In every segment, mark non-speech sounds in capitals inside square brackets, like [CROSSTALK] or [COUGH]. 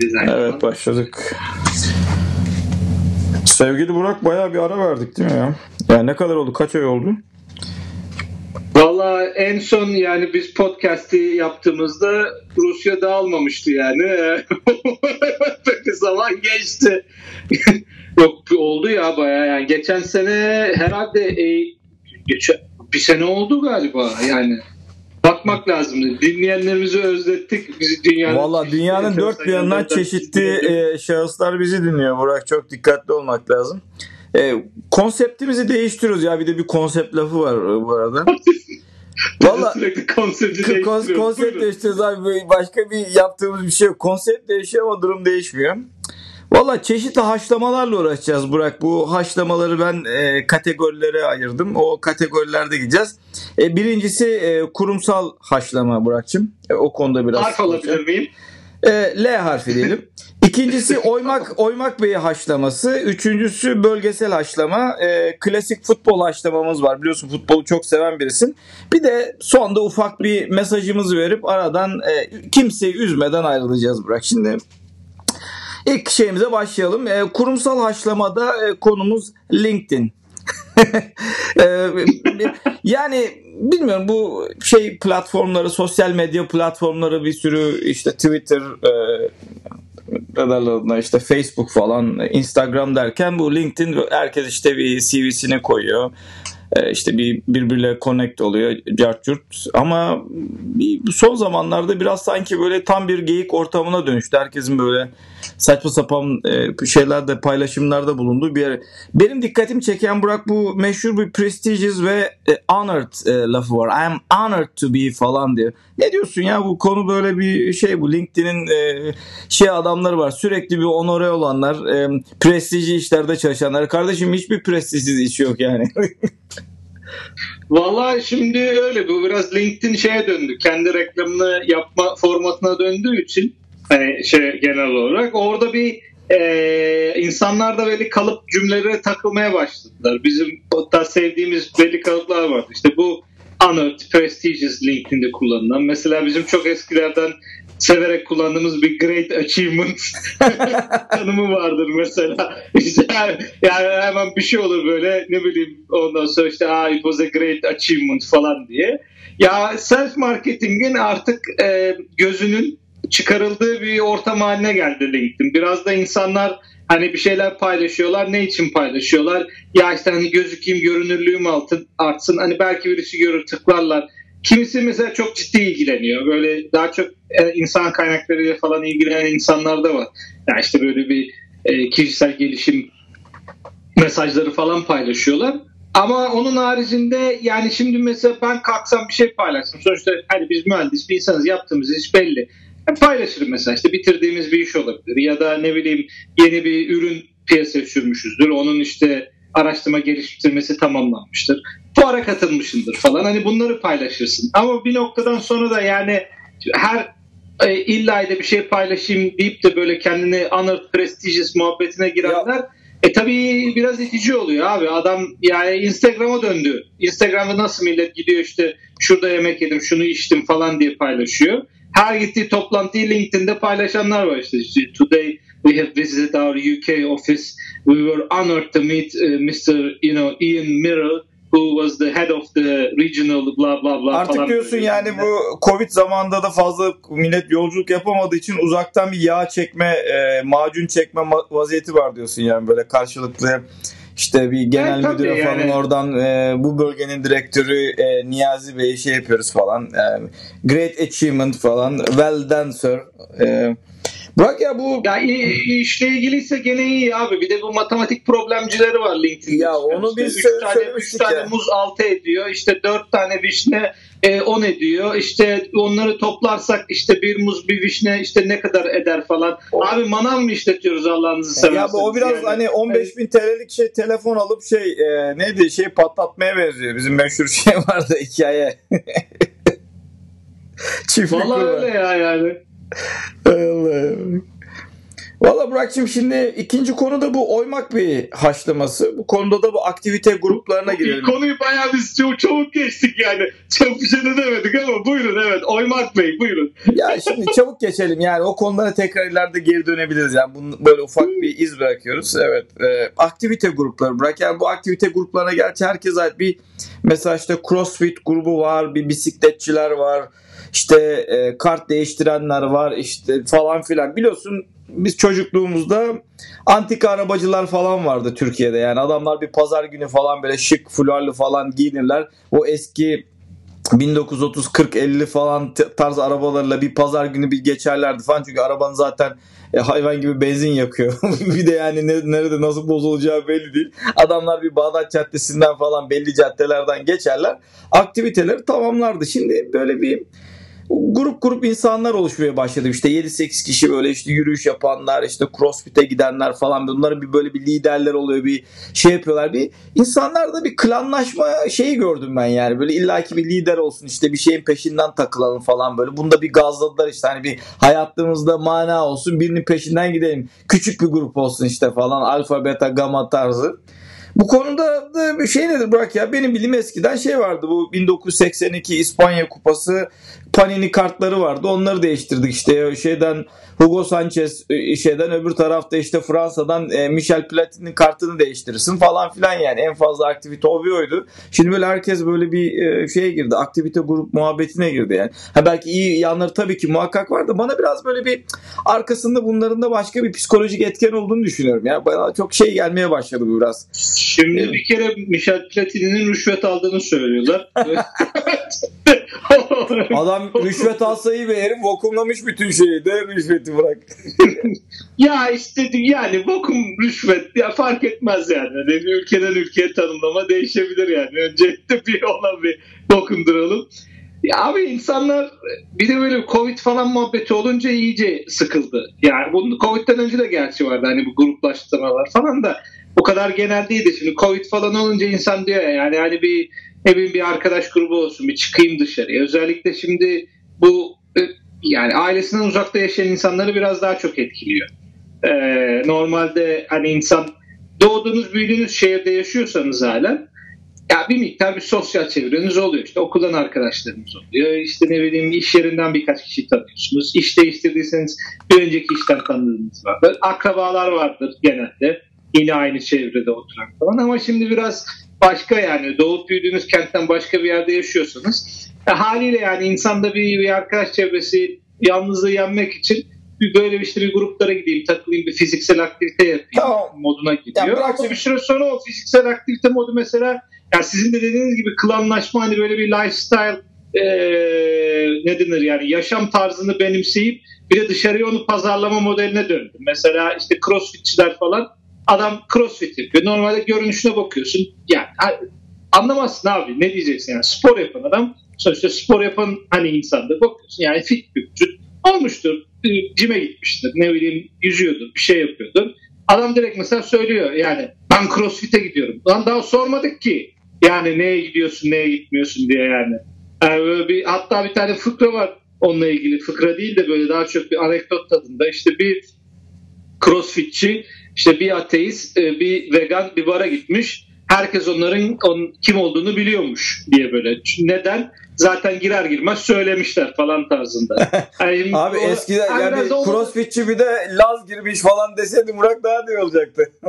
biz aynı Evet başladık. Sevgili Burak bayağı bir ara verdik değil mi ya? Yani ne kadar oldu? Kaç ay oldu? Valla en son yani biz podcast'i yaptığımızda Rusya dağılmamıştı yani. [LAUGHS] Peki zaman geçti. [LAUGHS] Yok oldu ya bayağı yani. Geçen sene herhalde e, geçen, bir sene oldu galiba yani. Bakmak lazım. Dinleyenlerimizi özlettik. Bizi dünyanın Valla dünyanın dört bir yanından çeşitli e, şahıslar bizi dinliyor Burak. Çok dikkatli olmak lazım. E, konseptimizi değiştiriyoruz ya. Bir de bir konsept lafı var bu arada. [LAUGHS] Valla sürekli konsepti değiştiriyoruz. Konsept değiştiriyoruz abi. Başka bir yaptığımız bir şey yok. Konsept değişiyor ama durum değişmiyor. Valla çeşitli haşlamalarla uğraşacağız Burak. Bu haşlamaları ben e, kategorilere ayırdım. O kategorilerde gideceğiz. E, birincisi e, kurumsal haşlama Burak'cığım. E, o konuda biraz... Harf alabilir miyim? E, L harfi diyelim. [LAUGHS] İkincisi oymak oymak beyi haşlaması. Üçüncüsü bölgesel haşlama. E, klasik futbol haşlamamız var. Biliyorsun futbolu çok seven birisin. Bir de sonda ufak bir mesajımızı verip aradan e, kimseyi üzmeden ayrılacağız Burak. Şimdi İlk şeyimize başlayalım. E, kurumsal haşlamada e, konumuz LinkedIn. [LAUGHS] e, yani bilmiyorum bu şey platformları, sosyal medya platformları bir sürü işte Twitter, e, işte Facebook falan, Instagram derken bu LinkedIn herkes işte bir CV'sine koyuyor. E, işte bir birbirle connect oluyor cartçurt ama son zamanlarda biraz sanki böyle tam bir geyik ortamına dönüştü. Herkesin böyle saçma sapan e, şeylerde paylaşımlarda bulunduğu bir yer. Benim dikkatimi çeken Burak bu meşhur bir prestigious ve e, honored lafı var. I am honored to be falan diyor. Ne diyorsun ya bu konu böyle bir şey bu LinkedIn'in şey adamları var. Sürekli bir onore olanlar, prestijli işlerde çalışanlar. Kardeşim hiçbir prestijsiz iş yok yani. [LAUGHS] Valla şimdi öyle bu biraz LinkedIn şeye döndü. Kendi reklamını yapma formatına döndüğü için hani şey genel olarak orada bir e, insanlar da böyle kalıp cümlelere takılmaya başladılar. Bizim hatta sevdiğimiz belli kalıplar var. İşte bu honored, prestigious LinkedIn'de kullanılan. Mesela bizim çok eskilerden severek kullandığımız bir great achievement [LAUGHS] tanımı vardır mesela. İşte yani, yani hemen bir şey olur böyle ne bileyim ondan sonra işte ah, it was a great achievement falan diye. Ya self marketingin artık e, gözünün çıkarıldığı bir ortam haline geldi LinkedIn. Biraz da insanlar hani bir şeyler paylaşıyorlar. Ne için paylaşıyorlar? Ya işte hani gözükeyim, görünürlüğüm altın artsın. Hani belki birisi görür, tıklarlar Kimisi mesela çok ciddi ilgileniyor. Böyle daha çok e, insan kaynaklarıyla falan ilgilenen insanlar da var. Yani işte böyle bir e, kişisel gelişim mesajları falan paylaşıyorlar. Ama onun haricinde yani şimdi mesela ben kalksam bir şey paylaşsam. Sonuçta hani biz mühendis bir insanız yaptığımız iş belli. Yani paylaşırım mesela işte bitirdiğimiz bir iş olabilir. Ya da ne bileyim yeni bir ürün piyasaya sürmüşüzdür. Onun işte araştırma geliştirmesi tamamlanmıştır. Fuara katılmışındır falan. Hani bunları paylaşırsın. Ama bir noktadan sonra da yani her e, illa da bir şey paylaşayım deyip de böyle kendini honored prestigious muhabbetine girenler ya. E tabii biraz itici oluyor abi. Adam yani Instagram'a döndü. Instagram'da nasıl millet gidiyor işte şurada yemek yedim, şunu içtim falan diye paylaşıyor. Her gittiği toplantıyı LinkedIn'de paylaşanlar var işte. işte Today we have visited our UK office. We were honored to meet uh, Mr. You know Ian Mirrell who was the head of the regional blah blah blah Artık falan diyorsun yani bu Covid zamanında da fazla millet yolculuk yapamadığı için uzaktan bir yağ çekme, e, macun çekme vaziyeti var diyorsun yani böyle karşılıklı işte bir genel evet, müdüre falan yani. oradan e, bu bölgenin direktörü e, Niyazi Bey'e şey yapıyoruz falan. E, great achievement falan. Well done sir. E, Bak ya bu... Ya işle ilgiliyse gene iyi abi. Bir de bu matematik problemcileri var LinkedIn'de. Ya onu işte biz 3 tane, üç tane ya. muz 6 ediyor. İşte 4 tane vişne e, 10 ediyor. İşte onları toplarsak işte bir muz bir vişne işte ne kadar eder falan. O... Abi manav mı işletiyoruz Allah'ınızı seversiniz? Ya bu o biraz yani. hani 15 bin TL'lik şey telefon alıp şey e, neydi şey patlatmaya benziyor. Bizim meşhur şey [LAUGHS] vardı hikaye. [LAUGHS] Çiftlik Valla öyle ya yani. Valla Burak'cığım şimdi ikinci konu da bu oymak bir haşlaması. Bu konuda da bu aktivite gruplarına girelim. Konuyu bayağı biz çok çabuk geçtik yani. Çok bir şey de demedik ama buyurun evet oymak bey buyurun. Ya şimdi çabuk geçelim yani o konulara tekrar ileride geri dönebiliriz. Yani bunu böyle ufak bir iz bırakıyoruz. Evet e, aktivite grupları bırak. Yani bu aktivite gruplarına gerçi herkes ait bir mesela işte crossfit grubu var, bir bisikletçiler var. İşte e, kart değiştirenler var işte falan filan biliyorsun biz çocukluğumuzda antika arabacılar falan vardı Türkiye'de. Yani adamlar bir pazar günü falan böyle şık fularlı falan giyinirler. O eski 1930 40 50 falan tarz arabalarla bir pazar günü bir geçerlerdi falan çünkü arabanın zaten e, hayvan gibi benzin yakıyor. [LAUGHS] bir de yani nerede nasıl bozulacağı belli değil. Adamlar bir Bağdat Caddesi'nden falan belli caddelerden geçerler. Aktiviteleri tamamlardı. Şimdi böyle bir grup grup insanlar oluşmaya başladı. İşte 7-8 kişi böyle işte yürüyüş yapanlar, işte crossfit'e gidenler falan. Bunların bir böyle bir liderler oluyor, bir şey yapıyorlar. Bir insanlarda bir klanlaşma şeyi gördüm ben yani. Böyle illaki bir lider olsun işte bir şeyin peşinden takılalım falan böyle. Bunda bir gazladılar işte hani bir hayatımızda mana olsun birinin peşinden gidelim. Küçük bir grup olsun işte falan alfa beta gamma tarzı. Bu konuda da bir şey nedir Burak ya? Benim bildiğim eskiden şey vardı bu 1982 İspanya Kupası Panini kartları vardı. Onları değiştirdik işte şeyden Hugo Sanchez e, şeyden öbür tarafta işte Fransa'dan e, Michel Platini'nin kartını değiştirirsin falan filan yani en fazla aktivite o bir oydu. Şimdi böyle herkes böyle bir e, şeye girdi. Aktivite grup muhabbetine girdi yani. Ha belki iyi yanları tabii ki muhakkak var da bana biraz böyle bir arkasında bunların da başka bir psikolojik etken olduğunu düşünüyorum. Yani bana çok şey gelmeye başladı bu biraz. Şimdi evet. bir kere Michel Platini'nin rüşvet aldığını söylüyorlar. [LAUGHS] [LAUGHS] [LAUGHS] [LAUGHS] Adam rüşvet alsa iyi bir herif vakumlamış bütün şeyi de rüşveti bırak. [LAUGHS] ya işte yani vakum rüşvet ya fark etmez yani. yani ülkeden ülkeye tanımlama değişebilir yani. Öncelikle [LAUGHS] bir ona bir dokunduralım. Ya abi insanlar bir de böyle Covid falan muhabbeti olunca iyice sıkıldı. Yani bunun Covid'den önce de gerçi vardı hani bu gruplaştırmalar falan da o kadar genel değildi. Şimdi Covid falan olunca insan diyor ya yani hani bir ne bileyim bir arkadaş grubu olsun bir çıkayım dışarıya. Özellikle şimdi bu e, yani ailesinden uzakta yaşayan insanları biraz daha çok etkiliyor. Ee, normalde hani insan doğduğunuz büyüdüğünüz şehirde yaşıyorsanız hala ya bir miktar bir sosyal çevreniz oluyor. İşte okuldan arkadaşlarınız oluyor. İşte ne bileyim iş yerinden birkaç kişi tanıyorsunuz. İş değiştirdiyseniz bir önceki işten tanıdığınız vardır. Akrabalar vardır genelde. Yine aynı çevrede oturan falan ama şimdi biraz başka yani doğup büyüdüğünüz kentten başka bir yerde yaşıyorsanız e, haliyle yani insanda bir, bir arkadaş çevresi yalnızlığı yenmek için bir böyle işte bir gruplara gideyim takılayım bir fiziksel aktivite yapayım tamam. moduna gidiyor. Yani Ama bir süre sonra o fiziksel aktivite modu mesela yani sizin de dediğiniz gibi klanlaşma hani böyle bir lifestyle e, ne denir yani yaşam tarzını benimseyip bir de dışarıya onu pazarlama modeline döndü. Mesela işte crossfitçiler falan Adam crossfit yapıyor. Normalde görünüşüne bakıyorsun. Yani anlamazsın abi. Ne diyeceksin yani? Spor yapan adam sonuçta spor yapan hani insanda bakıyorsun yani fit bir vücut. Olmuştur. Cime gitmiştir. Ne bileyim yüzüyordur bir şey yapıyordur. Adam direkt mesela söylüyor yani ben crossfit'e gidiyorum. Lan daha sormadık ki. Yani neye gidiyorsun neye gitmiyorsun diye yani, yani bir, hatta bir tane fıkra var onunla ilgili. Fıkra değil de böyle daha çok bir anekdot tadında. İşte bir crossfitçi işte bir ateist, e, bir vegan bir bara gitmiş. Herkes onların on, kim olduğunu biliyormuş diye böyle. Neden? Zaten girer girmez söylemişler falan tarzında. [LAUGHS] Yani Abi o, eskiden yani, yani crossfitçi bir de Laz girmiş falan deseydi Murat daha ne olacaktı? [LAUGHS]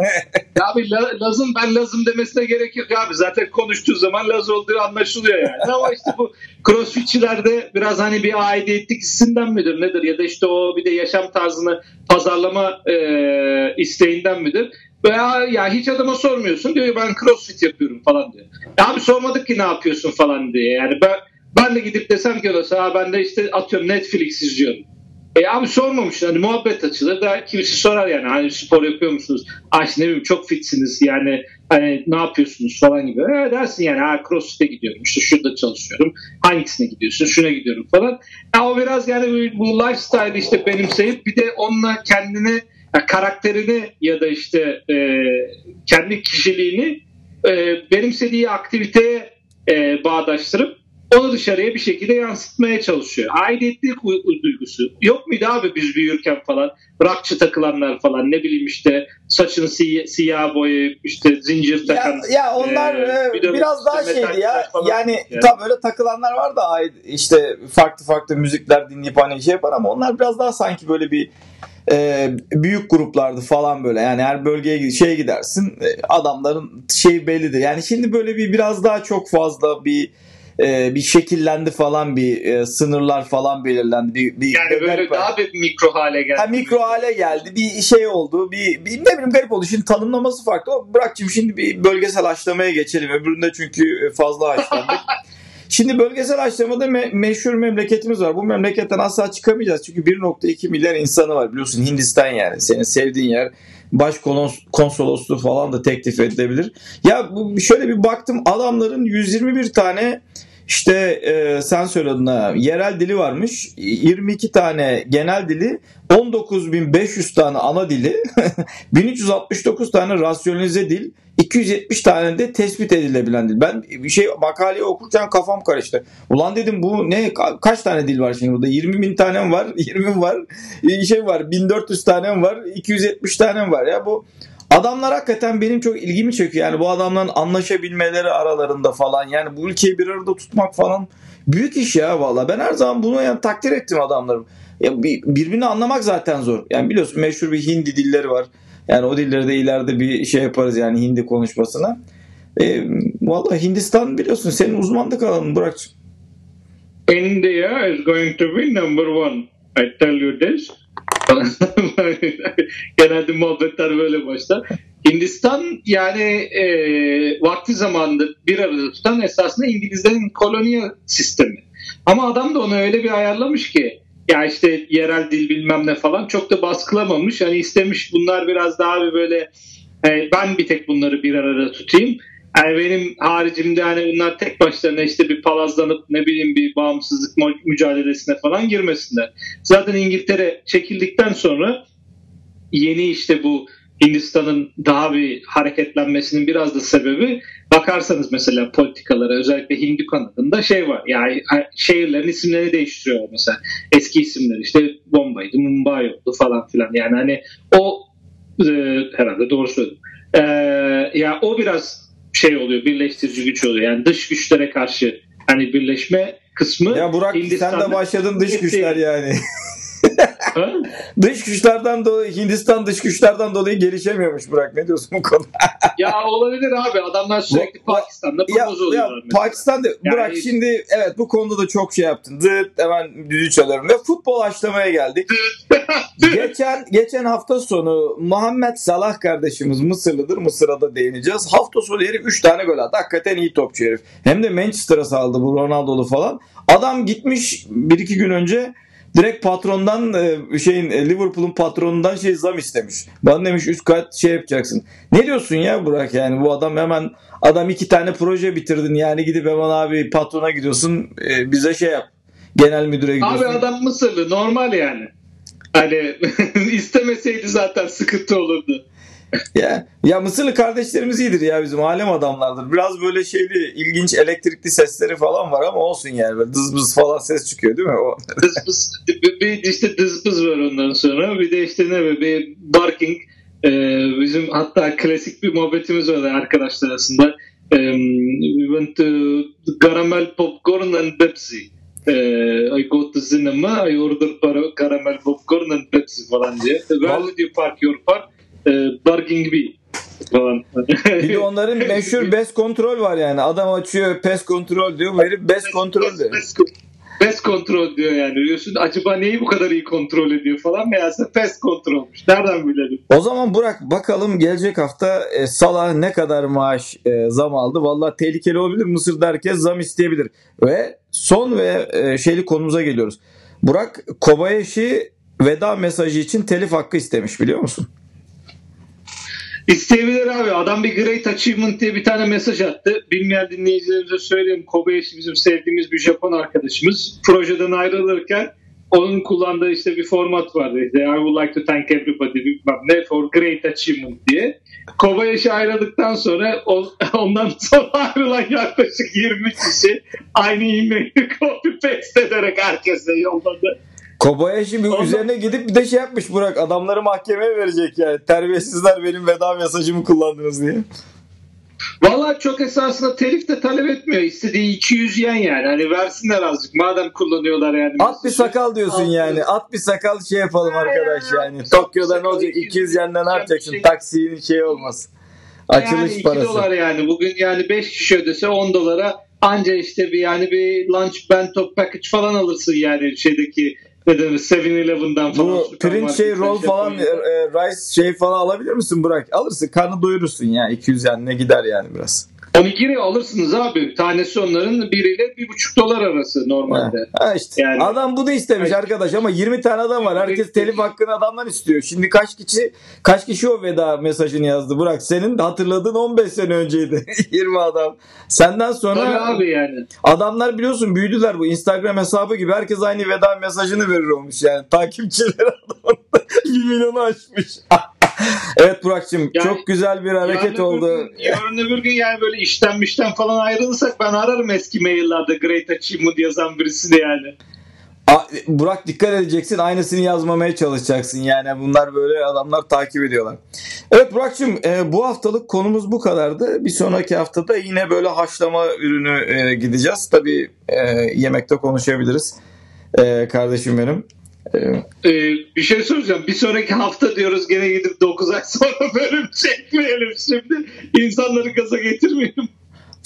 ya abi Laz'ın ben Laz'ım demesine gerek yok abi. Zaten konuştuğu zaman Laz olduğu anlaşılıyor yani. Ama işte bu crossfitçilerde biraz hani bir aidiyetlik hissinden midir nedir? Ya da işte o bir de yaşam tarzını pazarlama e, isteğinden midir? Veya ya hiç adama sormuyorsun diyor ben crossfit yapıyorum falan diyor. Ya abi sormadık ki ne yapıyorsun falan diye. Yani ben ben de gidip desem ki olsa ben de işte atıyorum Netflix izliyorum. E abi sormamış hani muhabbet açılır da kimisi sorar yani hani spor yapıyor musunuz? Ay ne bileyim çok fitsiniz yani hani ne yapıyorsunuz falan gibi. E dersin yani ha crossfit'e gidiyorum işte şurada çalışıyorum. Hangisine gidiyorsun? Şuna gidiyorum falan. Ya o biraz yani bu lifestyle işte benimseyip bir de onunla kendini ya karakterini ya da işte e, kendi kişiliğini e, benimsediği aktiviteye e, bağdaştırıp onu dışarıya bir şekilde yansıtmaya çalışıyor. Aidiyetlik duygusu. Yok muydu abi biz büyürken falan rockçı takılanlar falan ne bileyim işte saçını si siyah boyayıp işte zincir takan. Ya, ya onlar e, bir biraz daha şeydi ya. Yani, yani. tam öyle takılanlar var da işte farklı farklı müzikler dinleyip hani şey yapar ama onlar biraz daha sanki böyle bir e, büyük gruplardı falan böyle. Yani her bölgeye şey gidersin e, adamların şey bellidir. Yani şimdi böyle bir biraz daha çok fazla bir e, bir şekillendi falan bir e, sınırlar falan belirlendi. Bir, bir yani böyle garip, daha bir mikro hale geldi. Ha, mikro hale geldi. Bir şey oldu. Bir, bir ne bileyim garip oldu. Şimdi tanımlaması farklı. Bırakçım şimdi bir bölgesel haşlamaya geçelim. Öbüründe çünkü fazla haşlandık. [LAUGHS] Şimdi bölgesel haşlamada me- meşhur memleketimiz var. Bu memleketten asla çıkamayacağız. Çünkü 1.2 milyar insanı var biliyorsun Hindistan yani. Senin sevdiğin yer. Baş konsolosluğu falan da teklif edilebilir. Ya bu şöyle bir baktım adamların 121 tane işte e, sen söyledin ha, yerel dili varmış. 22 tane genel dili, 19.500 tane ana dili, [LAUGHS] 1369 tane rasyonelize dil, 270 tane de tespit edilebilen dil. Ben bir şey makaleyi okurken kafam karıştı. Ulan dedim bu ne kaç tane dil var şimdi burada? 20 bin tane var, [LAUGHS] 20 var, şey var, 1400 tane var, 270 tane var ya bu Adamlar hakikaten benim çok ilgimi çekiyor. Yani bu adamların anlaşabilmeleri aralarında falan. Yani bu ülkeyi bir arada tutmak falan büyük iş ya valla. Ben her zaman bunu yani takdir ettim adamlarım. Ya birbirini anlamak zaten zor. Yani biliyorsun meşhur bir Hindi dilleri var. Yani o dilleri de ileride bir şey yaparız yani Hindi konuşmasına. E, Valla Hindistan biliyorsun senin uzmanlık alanın Burak'cığım. India is going to be number one. I tell you this. [LAUGHS] Genelde muhabbetler böyle başlar. Hindistan yani e, vakti zamanında bir arada tutan esasında İngilizlerin kolonial sistemi. Ama adam da onu öyle bir ayarlamış ki ya işte yerel dil bilmem ne falan çok da baskılamamış. Hani istemiş bunlar biraz daha bir böyle e, ben bir tek bunları bir arada tutayım. Yani benim haricimde hani bunlar tek başlarına işte bir palazlanıp ne bileyim bir bağımsızlık mücadelesine falan girmesinler. Zaten İngiltere çekildikten sonra yeni işte bu Hindistan'ın daha bir hareketlenmesinin biraz da sebebi bakarsanız mesela politikalara özellikle Hindu kanadında şey var. Yani şehirlerin isimlerini değiştiriyor mesela. Eski isimler işte Bombay'dı, Mumbai oldu falan filan. Yani hani o e, herhalde doğru söyledim. E, ya o biraz şey oluyor, birleştirici güç oluyor. Yani dış güçlere karşı hani birleşme kısmı. Ya Burak sen de başladın dış güçler yani. [LAUGHS] dış güçlerden dolayı Hindistan dış güçlerden dolayı gelişemiyormuş Burak. Ne diyorsun bu konuda? ya olabilir abi. Adamlar sürekli Pakistan'da propoz oluyorlar. Ya, Pakistan'da yani... Burak şimdi evet bu konuda da çok şey yaptın. Zıt hemen düdüğü çalıyorum. Ve futbol açlamaya geldik. [LAUGHS] geçen geçen hafta sonu Muhammed Salah kardeşimiz Mısırlıdır. Mısır'a da değineceğiz. Hafta sonu herif 3 tane gol attı. Hakikaten iyi topçu herif. Hem de Manchester'a saldı bu Ronaldo'lu falan. Adam gitmiş 1-2 gün önce direkt patrondan e, şeyin e, Liverpool'un patronundan şey zam istemiş. Bana demiş üst kat şey yapacaksın. Ne diyorsun ya Burak yani bu adam hemen adam iki tane proje bitirdin yani gidip hemen abi patrona gidiyorsun e, bize şey yap. Genel müdüre gidiyorsun. Abi adam Mısırlı normal yani. Hani [LAUGHS] istemeseydi zaten sıkıntı olurdu ya, ya Mısırlı kardeşlerimiz iyidir ya bizim alem adamlardır. Biraz böyle şeyli ilginç elektrikli sesleri falan var ama olsun yani böyle dız bız falan ses çıkıyor değil mi? O. [LAUGHS] dız bız, bir işte dız bız var ondan sonra bir de işte ne bir barking ee, bizim hatta klasik bir muhabbetimiz var arkadaşlar arasında. Um, we went to caramel popcorn and Pepsi. Uh, I go to cinema, I order caramel popcorn and Pepsi falan diye. Where did you park your car? E, Bargain gibi falan. bir de onların [LAUGHS] meşhur best kontrol var yani. Adam açıyor pes kontrol diyor. Bu herif best kontrol diyor. Best, best kontrol diyor yani. Diyorsun acaba neyi bu kadar iyi kontrol ediyor falan. Meğerse pes kontrolmüş. Nereden bilelim? O zaman Burak bakalım gelecek hafta e, Salah ne kadar maaş e, zam aldı. Valla tehlikeli olabilir. Mısır'da herkes zam isteyebilir. Ve son ve e, şeyli konumuza geliyoruz. Burak Kobayashi veda mesajı için telif hakkı istemiş biliyor musun? İsteyebilir abi. Adam bir Great Achievement diye bir tane mesaj attı. Bilmeyen dinleyicilerimize söyleyeyim. Kobayashi bizim sevdiğimiz bir Japon arkadaşımız. Projeden ayrılırken onun kullandığı işte bir format vardı. İşte, I would like to thank everybody ne for great achievement diye. Kobayashi ayrıldıktan sonra [LAUGHS] ondan sonra ayrılan yaklaşık 20 kişi aynı e-mail'i [LAUGHS] copy paste ederek herkese yolladı. Kobayashi bir Ondan... üzerine gidip bir de şey yapmış Burak. Adamları mahkemeye verecek yani. Terbiyesizler benim veda mesajımı kullandınız diye. Valla çok esasında telif de talep etmiyor. İstediği 200 yen yani. Hani versinler azıcık. Madem kullanıyorlar yani. At bir sakal diyorsun At yani. At bir sakal şey yapalım arkadaş yani. Tokyo'da ne olacak? 200 yenden ne yapacaksın? Şey... Taksinin şey olmaz. Açılış yani 2 parası. dolar yani. Bugün yani 5 kişi ödese 10 dolara anca işte bir yani bir lunch bento package falan alırsın yani şeydeki ne denir 7-Eleven'dan falan. Bu print şey roll şey falan e, e, rice şey falan alabilir misin Burak? Alırsın karnı doyurursun ya 200 yani ne gider yani biraz. Onigiri alırsınız abi. Tanesi onların biriyle bir buçuk dolar arası normalde. Ha, ha işte. Yani, adam bu da istemiş evet. arkadaş ama 20 tane adam var. Herkes telif hakkını adamdan istiyor. Şimdi kaç kişi kaç kişi o veda mesajını yazdı Burak? Senin hatırladığın 15 sene önceydi. [LAUGHS] 20 adam. Senden sonra Tabii abi yani. Adamlar biliyorsun büyüdüler bu Instagram hesabı gibi. Herkes aynı veda mesajını verir olmuş yani. Takipçileri [LAUGHS] adam 1 [LAUGHS] milyonu aşmış. Evet Burak'cığım yani, çok güzel bir hareket oldu. Gün, yarın öbür gün yani böyle işten falan ayrılırsak ben ararım eski maillerde Great Achievement yazan birisi de yani. Burak dikkat edeceksin aynısını yazmamaya çalışacaksın yani bunlar böyle adamlar takip ediyorlar. Evet Burak'cığım e, bu haftalık konumuz bu kadardı. Bir sonraki haftada yine böyle haşlama ürünü e, gideceğiz. Tabii e, yemekte konuşabiliriz e, kardeşim benim. Ee, bir şey soracağım. Bir sonraki hafta diyoruz gene gidip 9 ay sonra [LAUGHS] bölüm çekmeyelim şimdi. İnsanları gaza getirmeyelim.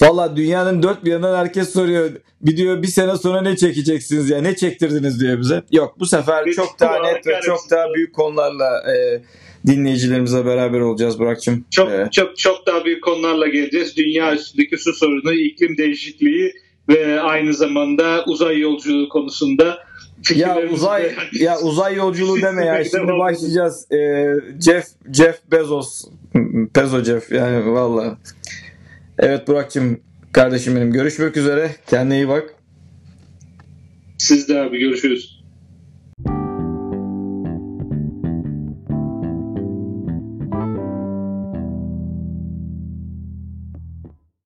Valla dünyanın dört bir yanından herkes soruyor. Bir diyor bir sene sonra ne çekeceksiniz ya ne çektirdiniz diyor bize. Yok bu sefer Hiç çok daha net ve çok daha büyük konularla e, dinleyicilerimize beraber olacağız Burak'cığım. Çok ee, çok çok daha büyük konularla geleceğiz. Dünya üstündeki su sorunu, iklim değişikliği ve aynı zamanda uzay yolculuğu konusunda ya uzay ya uzay yolculuğu deme ya. [LAUGHS] Şimdi başlayacağız. Ee, Jeff Jeff Bezos. Pezo Jeff yani valla. Evet Burak'cığım kardeşim benim. Görüşmek üzere. Kendine iyi bak. Siz de abi görüşürüz.